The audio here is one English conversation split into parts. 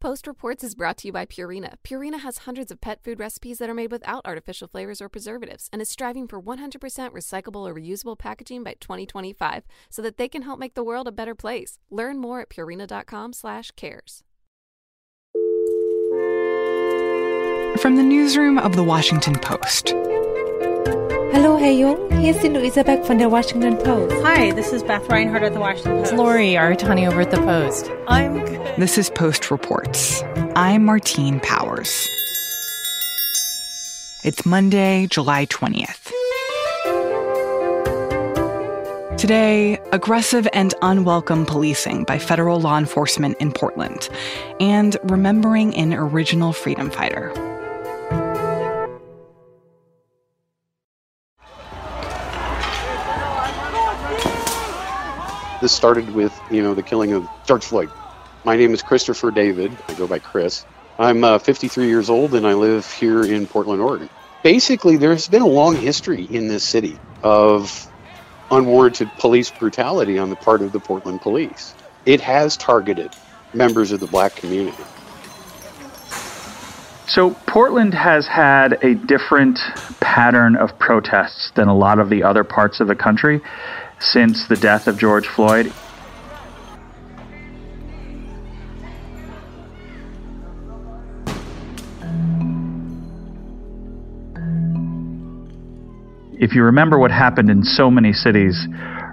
Post Reports is brought to you by Purina. Purina has hundreds of pet food recipes that are made without artificial flavors or preservatives and is striving for 100% recyclable or reusable packaging by 2025 so that they can help make the world a better place. Learn more at purina.com/cares. From the newsroom of the Washington Post. Hallo, Herr Jung. Hier ist die Luisa Beck von der Washington Post. Hi, this is Beth Reinhardt at the Washington Post. It's Lori Aratani over at the Post. I'm good. This is Post Reports. I'm Martine Powers. It's Monday, July 20th. Today, aggressive and unwelcome policing by federal law enforcement in Portland, and remembering an original freedom fighter. This started with, you know, the killing of George Floyd. My name is Christopher David. I go by Chris. I'm uh, 53 years old and I live here in Portland, Oregon. Basically, there's been a long history in this city of unwarranted police brutality on the part of the Portland police. It has targeted members of the black community. So, Portland has had a different pattern of protests than a lot of the other parts of the country since the death of George Floyd. If you remember what happened in so many cities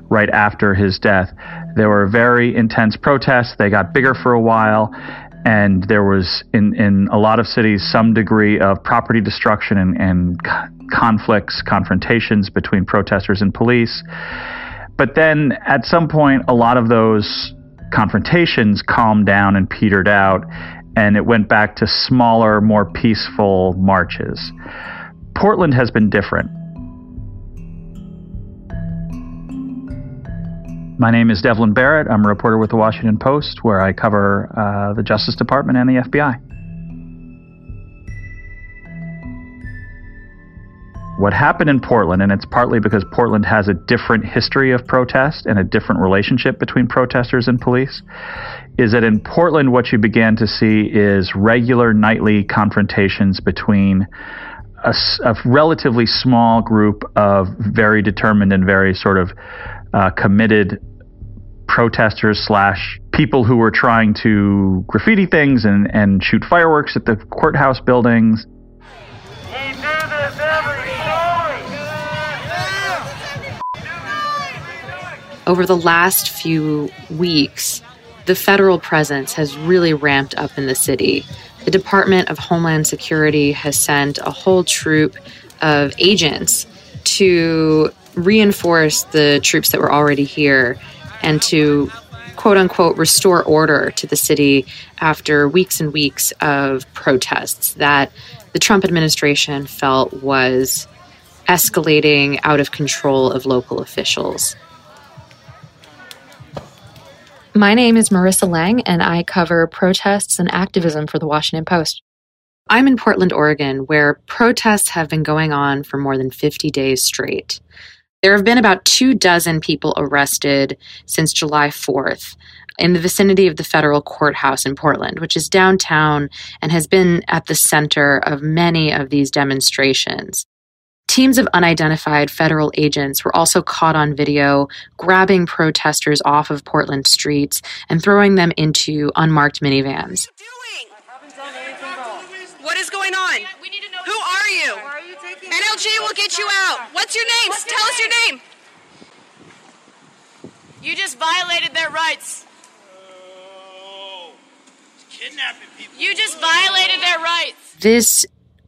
right after his death, there were very intense protests. They got bigger for a while, and there was in, in a lot of cities some degree of property destruction and, and conflicts, confrontations between protesters and police. But then at some point, a lot of those confrontations calmed down and petered out, and it went back to smaller, more peaceful marches. Portland has been different. My name is Devlin Barrett. I'm a reporter with the Washington Post, where I cover uh, the Justice Department and the FBI. What happened in Portland, and it's partly because Portland has a different history of protest and a different relationship between protesters and police, is that in Portland, what you began to see is regular nightly confrontations between a, a relatively small group of very determined and very sort of uh, committed protesters slash people who were trying to graffiti things and, and shoot fireworks at the courthouse buildings. Over the last few weeks, the federal presence has really ramped up in the city. The Department of Homeland Security has sent a whole troop of agents to reinforce the troops that were already here and to quote unquote restore order to the city after weeks and weeks of protests that the Trump administration felt was escalating out of control of local officials. My name is Marissa Lang, and I cover protests and activism for the Washington Post. I'm in Portland, Oregon, where protests have been going on for more than 50 days straight. There have been about two dozen people arrested since July 4th in the vicinity of the federal courthouse in Portland, which is downtown and has been at the center of many of these demonstrations. Teams of unidentified federal agents were also caught on video grabbing protesters off of Portland streets and throwing them into unmarked minivans. What is going on? Who are you? NLG will get you out. What's your name? Tell us your name. You just violated their rights. Oh, kidnapping people. You just violated their rights. This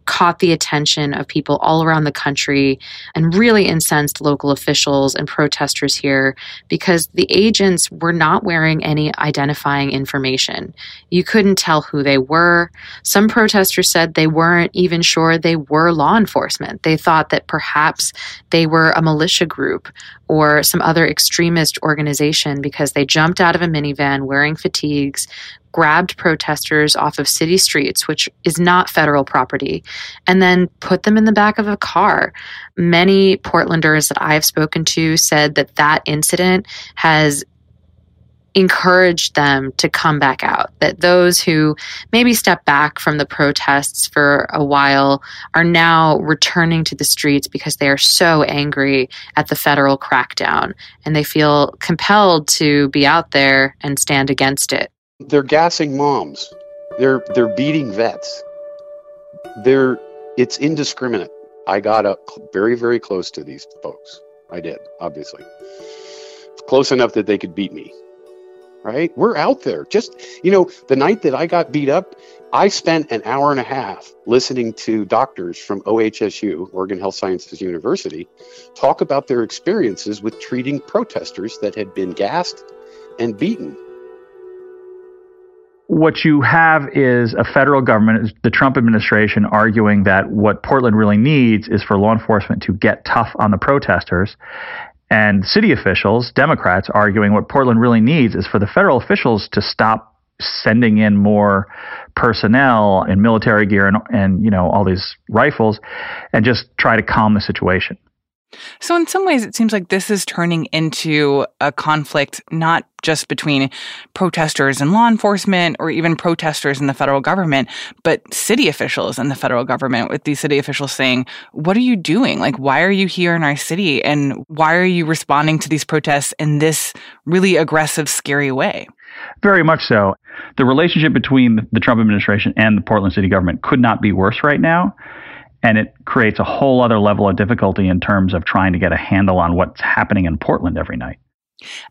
caught the attention of people all around the country and really incensed local officials and protesters here because the agents were not wearing any identifying information. You couldn't tell who they were. Some protesters said they weren't even sure they were law enforcement. They thought that perhaps they were a militia group or some other extremist organization because they jumped out of a minivan wearing fatigues, grabbed protesters off of city streets, which is not federal property, and then put them in the back of a car. Many Portlanders that I've spoken to said that that incident has encouraged them to come back out. That those who maybe stepped back from the protests for a while are now returning to the streets because they are so angry at the federal crackdown and they feel compelled to be out there and stand against it. They're gassing moms. They're they're beating vets. They're it's indiscriminate. I got up very very close to these folks. I did, obviously. Close enough that they could beat me right? We're out there. Just, you know, the night that I got beat up, I spent an hour and a half listening to doctors from OHSU, Oregon Health Sciences University, talk about their experiences with treating protesters that had been gassed and beaten. What you have is a federal government, the Trump administration, arguing that what Portland really needs is for law enforcement to get tough on the protesters and city officials, Democrats, arguing what Portland really needs is for the federal officials to stop sending in more personnel and military gear and, and you know all these rifles and just try to calm the situation. So, in some ways, it seems like this is turning into a conflict not just between protesters and law enforcement or even protesters and the federal government, but city officials and the federal government, with these city officials saying, What are you doing? Like, why are you here in our city? And why are you responding to these protests in this really aggressive, scary way? Very much so. The relationship between the Trump administration and the Portland city government could not be worse right now and it creates a whole other level of difficulty in terms of trying to get a handle on what's happening in Portland every night.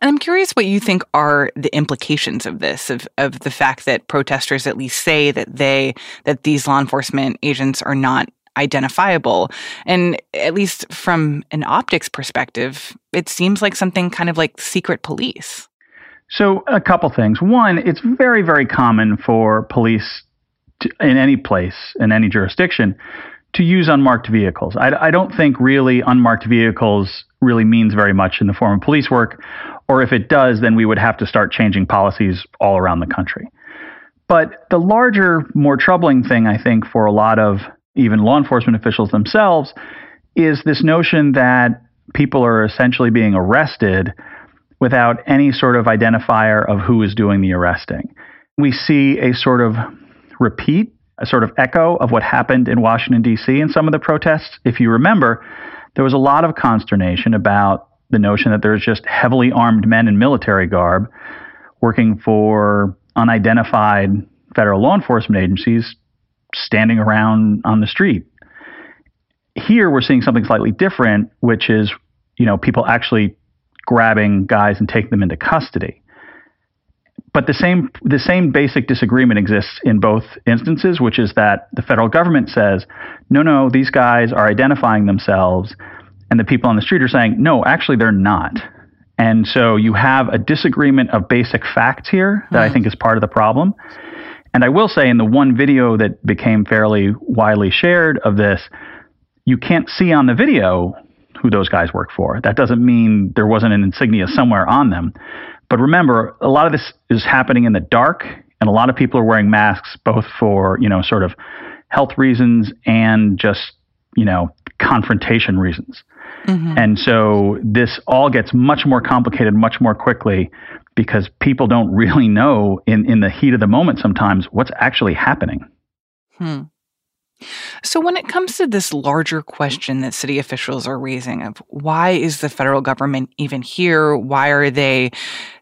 And I'm curious what you think are the implications of this, of, of the fact that protesters at least say that they that these law enforcement agents are not identifiable. And at least from an optics perspective, it seems like something kind of like secret police. So, a couple things. One, it's very, very common for police to, in any place, in any jurisdiction, to use unmarked vehicles. I, I, don't think really unmarked vehicles really means very much in the form of police work, or if it does, then we would have to start changing policies all around the country. But the larger, more troubling thing, I think, for a lot of even law enforcement officials themselves is this notion that people are essentially being arrested without any sort of identifier of who is doing the arresting. We see a sort of repeat a sort of echo of what happened in Washington, D.C. in some of the protests. If you remember, there was a lot of consternation about the notion that there's just heavily armed men in military garb working for unidentified federal law enforcement agencies standing around on the street. Here, we're seeing something slightly different, which is, you know, people actually grabbing guys and taking them into custody but the same the same basic disagreement exists in both instances, which is that the federal government says, no, no, these guys are identifying themselves, and the people on the street are saying, no, actually they're not. And so you have a disagreement of basic facts here that mm. I hmm. think is part of the problem. And I will say, in the one video that became fairly widely shared of this, you can't see on the video who those guys work for. That doesn't mean there wasn't an insignia somewhere on them. But remember, a lot of this is happening in the dark, and a lot of people are wearing masks both for, you know, sort of health reasons and just, you know, confrontation reasons. Mm-hmm. And so this all gets much more complicated much more quickly because people don't really know in, in the heat of the moment sometimes what's actually happening. Hmm. So, when it comes to this larger question that city officials are raising of why is the federal government even here? Why are they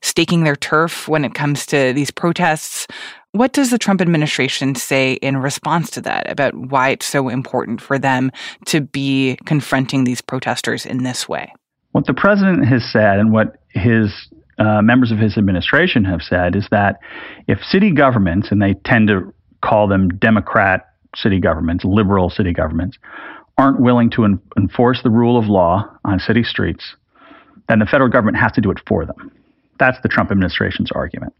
staking their turf when it comes to these protests? What does the Trump administration say in response to that about why it's so important for them to be confronting these protesters in this way? What the president has said and what his uh, members of his administration have said is that if city governments, and they tend to call them Democrat city governments, liberal city governments, aren't willing to en- enforce the rule of law on city streets, then the federal government has to do it for them. That's the Trump administration's argument.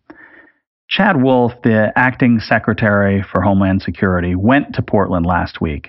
Chad Wolf, the acting secretary for Homeland Security, went to Portland last week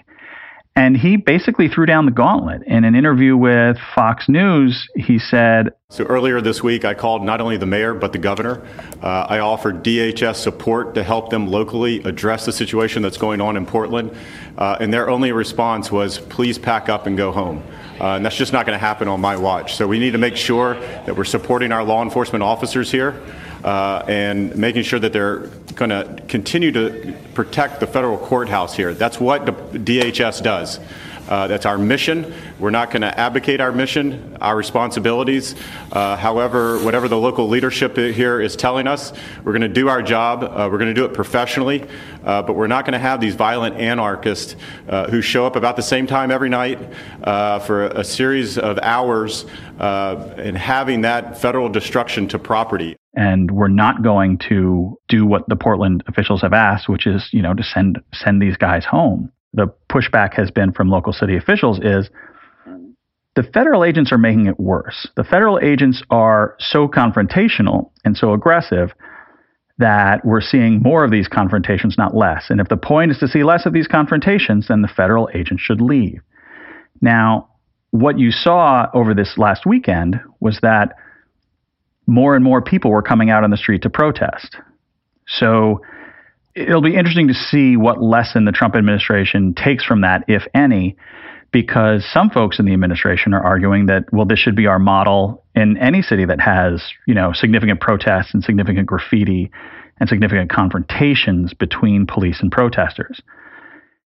and he basically threw down the gauntlet. In an interview with Fox News, he said So earlier this week, I called not only the mayor, but the governor. Uh, I offered DHS support to help them locally address the situation that's going on in Portland. Uh, and their only response was, please pack up and go home. Uh, and that's just not going to happen on my watch. So we need to make sure that we're supporting our law enforcement officers here. Uh, and making sure that they're going to continue to protect the federal courthouse here. That's what the DHS does. Uh, that's our mission. We're not going to abdicate our mission, our responsibilities. Uh, however, whatever the local leadership here is telling us, we're going to do our job. Uh, we're going to do it professionally, uh, but we're not going to have these violent anarchists uh, who show up about the same time every night uh, for a, a, series of hours and having that federal destruction to property. And we're not going to do what the Portland officials have asked, which is, you know, to send send these guys home the pushback has been from local city officials is the federal agents are making it worse. The federal agents are so confrontational and so aggressive that we're seeing more of these confrontations, not less. And if the point is to see less of these confrontations, then the federal agents should leave. Now, what you saw over this last weekend was that more and more people were coming out on the street to protest. So it'll be interesting to see what lesson the Trump administration takes from that, if any, because some folks in the administration are arguing that, well, this should be our model in any city that has, you know, significant protests and significant graffiti and significant confrontations between police and protesters.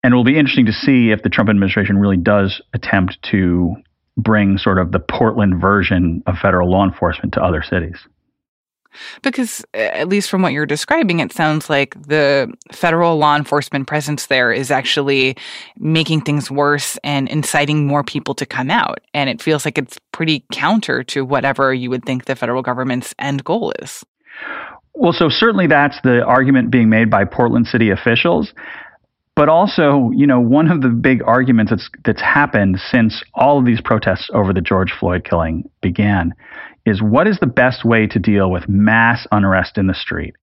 And it will be interesting to see if the Trump administration really does attempt to bring sort of the Portland version of federal law enforcement to other cities. Because, uh, at least from what you're describing, it sounds like the federal law enforcement presence there is actually making things worse and inciting more people to come out. And it feels like it's pretty counter to whatever you would think the federal government's end goal is. Well, so certainly that's the argument being made by Portland city officials. But also, you know, one of the big arguments that's that's happened since all of these protests over the George Floyd killing began is what is the best way to deal with mass unrest in the street?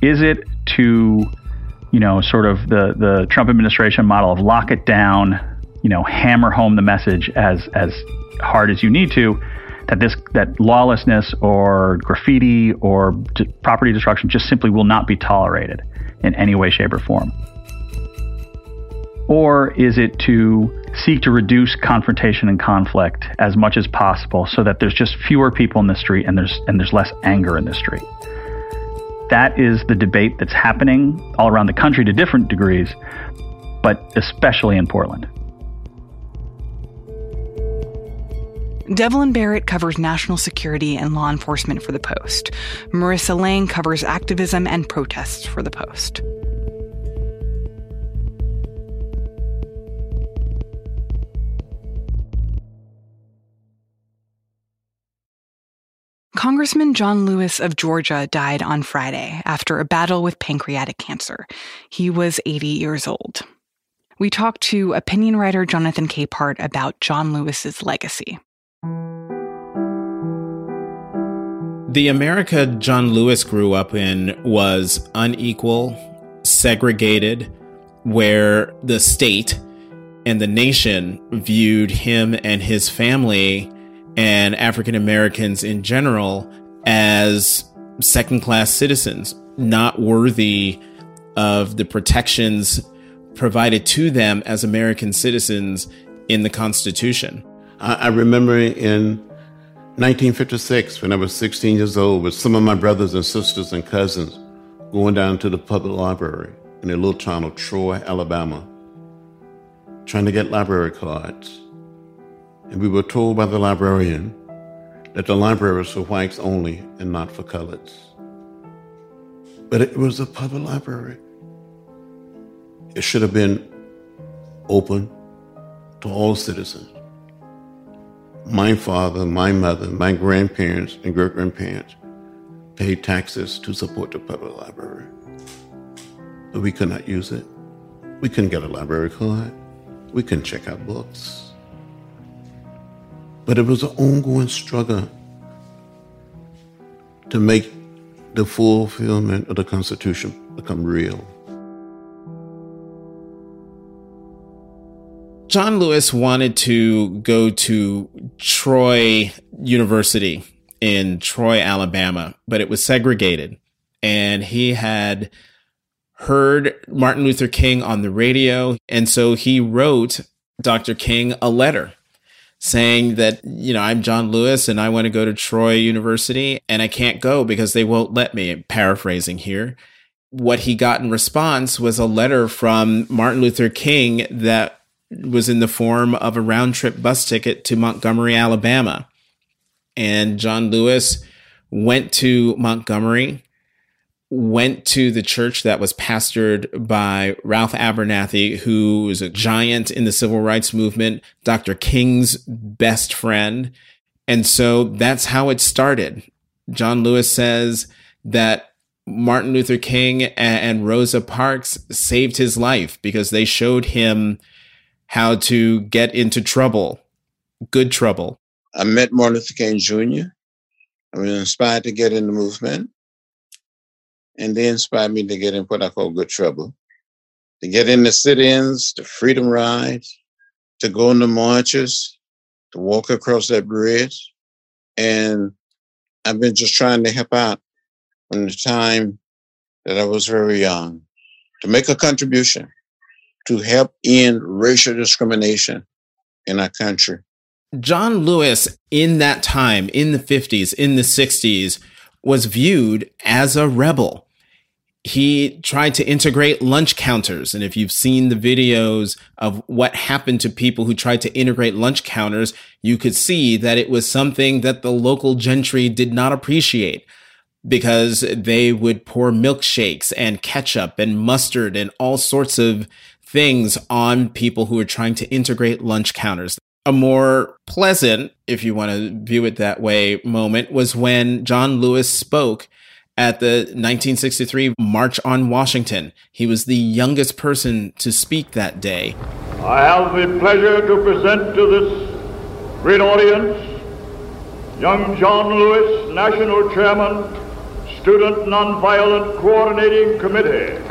Is it to, you know, sort of the, the Trump administration model of lock it down, you know, hammer home the message as as hard as you need to, that this that lawlessness or graffiti or property destruction just simply will not be tolerated in any way, shape, or form? Or is it to seek to reduce confrontation and conflict as much as possible so that there's just fewer people in the street and there's and there's less anger in the street? That is the debate that's happening all around the country to different degrees, but especially in Portland. Devlin Barrett covers national security and law enforcement for The Post. Marissa Lang covers activism and protests for The Post. Congressman John Lewis of Georgia died on Friday after a battle with pancreatic cancer. He was 80 years old. We talked to opinion writer Jonathan Capehart about John Lewis's legacy. The America John Lewis grew up in was unequal, segregated, where the state and the nation viewed him and his family and African Americans in general as second class citizens, not worthy of the protections provided to them as American citizens in the Constitution. I, remember in 1956, when I was 16 years old, with some of my brothers and sisters and cousins going down to the public library in a little town of Troy, Alabama, trying to get library cards and we were told by the librarian that the library was for whites only and not for coloreds. But it was a public library. It should have been open to all citizens. My father, my mother, my grandparents, and great grandparents paid taxes to support the public library. But we could not use it. We couldn't get a library card. We couldn't check out books. But it was an ongoing struggle to make the fulfillment of the Constitution become real. John Lewis wanted to go to Troy University in Troy, Alabama, but it was segregated. And he had heard Martin Luther King on the radio. And so he wrote Dr. King a letter saying that, you know, I'm John Lewis and I want to go to Troy University and I can't go because they won't let me, paraphrasing here. What he got in response was a letter from Martin Luther King that was in the form of a round trip bus ticket to Montgomery, Alabama. And John Lewis went to Montgomery, went to the church that was pastored by Ralph Abernathy, who was a giant in the civil rights movement, Dr. King's best friend. And so that's how it started. John Lewis says that Martin Luther King and Rosa Parks saved his life because they showed him how to get into trouble, good trouble. I met Martin Luther King Jr. I was inspired to get in the movement. And they inspired me to get in what I call good trouble. To get in the sit-ins, the freedom rides, to go in the marches, to walk across that bridge. And I've been just trying to help out from the time that I was very young to make a contribution to help end racial discrimination in our country. John Lewis, in that time, in the 50s, in the 60s, was viewed as a rebel. He tried to integrate lunch counters. And if you've seen the videos of what happened to people who tried to integrate lunch counters, you could see that it was something that the local gentry did not appreciate because they would pour milkshakes and ketchup and mustard and all sorts of things on people who are trying to integrate lunch counters. A more pleasant, if you want to view it that way, moment was when John Lewis spoke at the 1963 March on Washington. He was the youngest person to speak that day. I have the pleasure to present to this great audience young John Lewis, National Chairman, Student Nonviolent Coordinating Committee,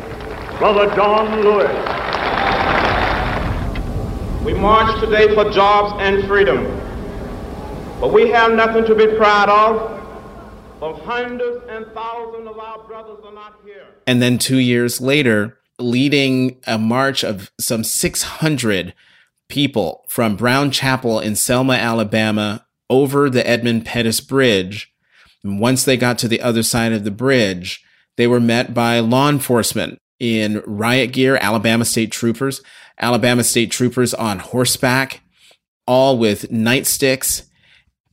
Brother John Lewis. We march today for jobs and freedom. But we have nothing to be proud of. For hundreds and thousands of our brothers are not here. And then two years later, leading a march of some 600 people from Brown Chapel in Selma, Alabama, over the Edmund Pettus Bridge. And once they got to the other side of the bridge, they were met by law enforcement in riot gear, Alabama state troopers, Alabama state troopers on horseback, all with nightsticks.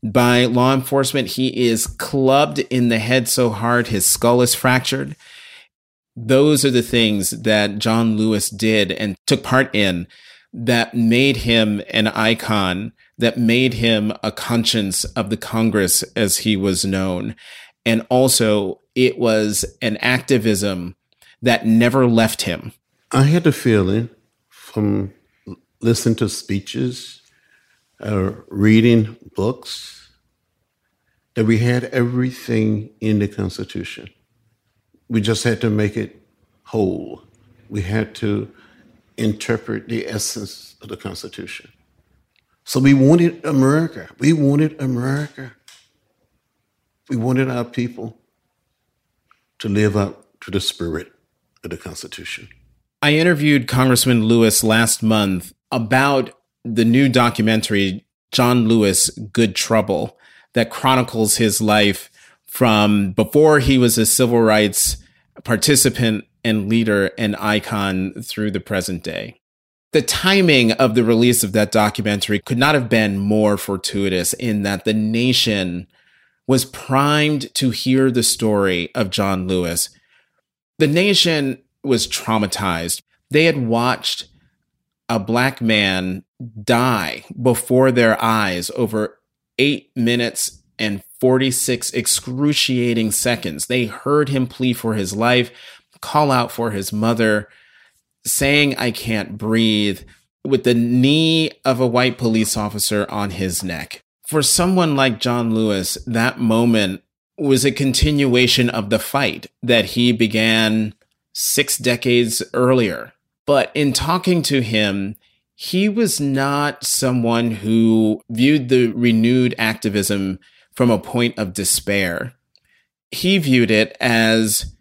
By law enforcement, he is clubbed in the head so hard his skull is fractured. Those are the things that John Lewis did and took part in that made him an icon, that made him a conscience of the Congress as he was known. And also, it was an activism that never left him. I had a feeling from listening to speeches, uh, reading books, that we had everything in the Constitution. We just had to make it whole. We had to interpret the essence of the Constitution. So we wanted America. We wanted America. We wanted our people to live up to the spirit of the Constitution. I interviewed Congressman Lewis last month about the new documentary, John Lewis Good Trouble, that chronicles his life from before he was a civil rights participant and leader and icon through the present day. The timing of the release of that documentary could not have been more fortuitous in that the nation was primed to hear the story of John Lewis. The nation was traumatized. They had watched a black man die before their eyes over eight minutes and 46 excruciating seconds. They heard him plea for his life, call out for his mother, saying, I can't breathe, with the knee of a white police officer on his neck. For someone like John Lewis, that moment was a continuation of the fight that he began six decades earlier. But in talking to him, he was not someone who viewed the renewed activism from a point of despair. He viewed it as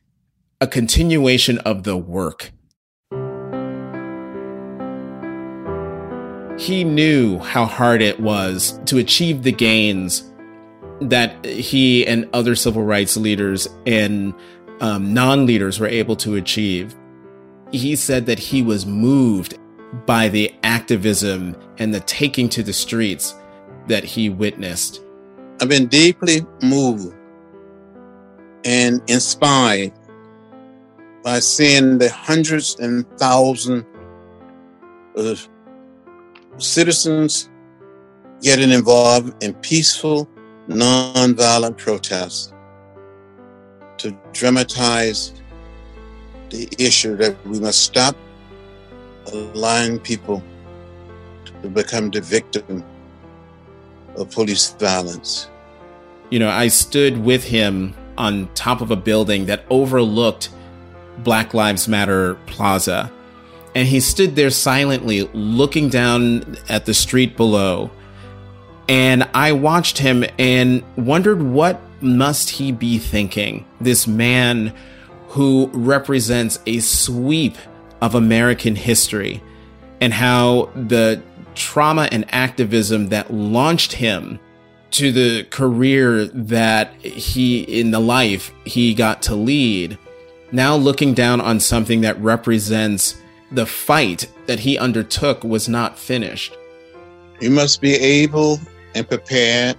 a continuation of the work. he knew how hard it was to achieve the gains that he and other civil rights leaders and um, non leaders were able to achieve. He said that he was moved by the activism and the taking to the streets that he witnessed. I've been deeply moved and inspired by seeing the hundreds and thousands of citizens getting involved in peaceful, nonviolent protests to dramatize the issue that we must stop allowing people to become the victim of police violence. You know, I stood with him on top of a building that overlooked Black Lives Matter Plaza. And he stood there silently looking down at the street below. And I watched him and wondered what must he be thinking? This man who represents a sweep of American history and how the trauma and activism that launched him to the career that he in the life he got to lead now looking down on something that represents the fight that he undertook was not finished you must be able and prepared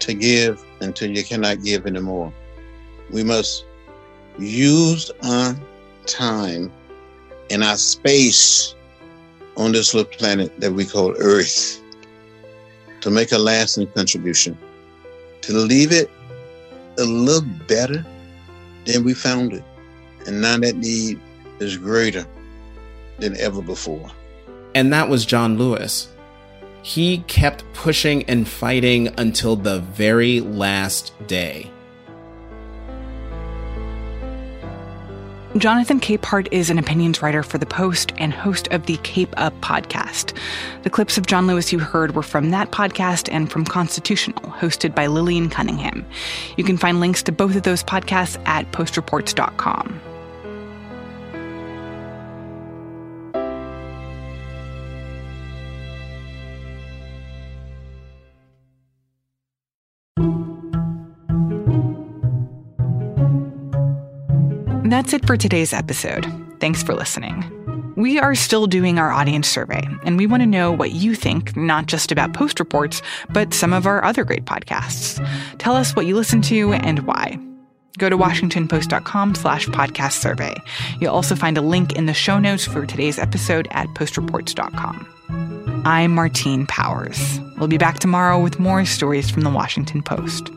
to give until you cannot give anymore we must use our time and our space on this little planet that we call Earth to make a lasting contribution, to leave it a little better than we found it. And now that need is greater than ever before. And that was John Lewis. He kept pushing and fighting until the very last day. Jonathan Capehart is an opinions writer for The Post and host of the Cape Up podcast. The clips of John Lewis you heard were from that podcast and from Constitutional, hosted by Lillian Cunningham. You can find links to both of those podcasts at postreports.com. That's it for today's episode. Thanks for listening. We are still doing our audience survey, and we want to know what you think, not just about Post Reports, but some of our other great podcasts. Tell us what you listen to and why. Go to washingtonpost.com slash podcast survey. You'll also find a link in the show notes for today's episode at postreports.com. I'm Martine Powers. We'll be back tomorrow with more stories from the Washington Post.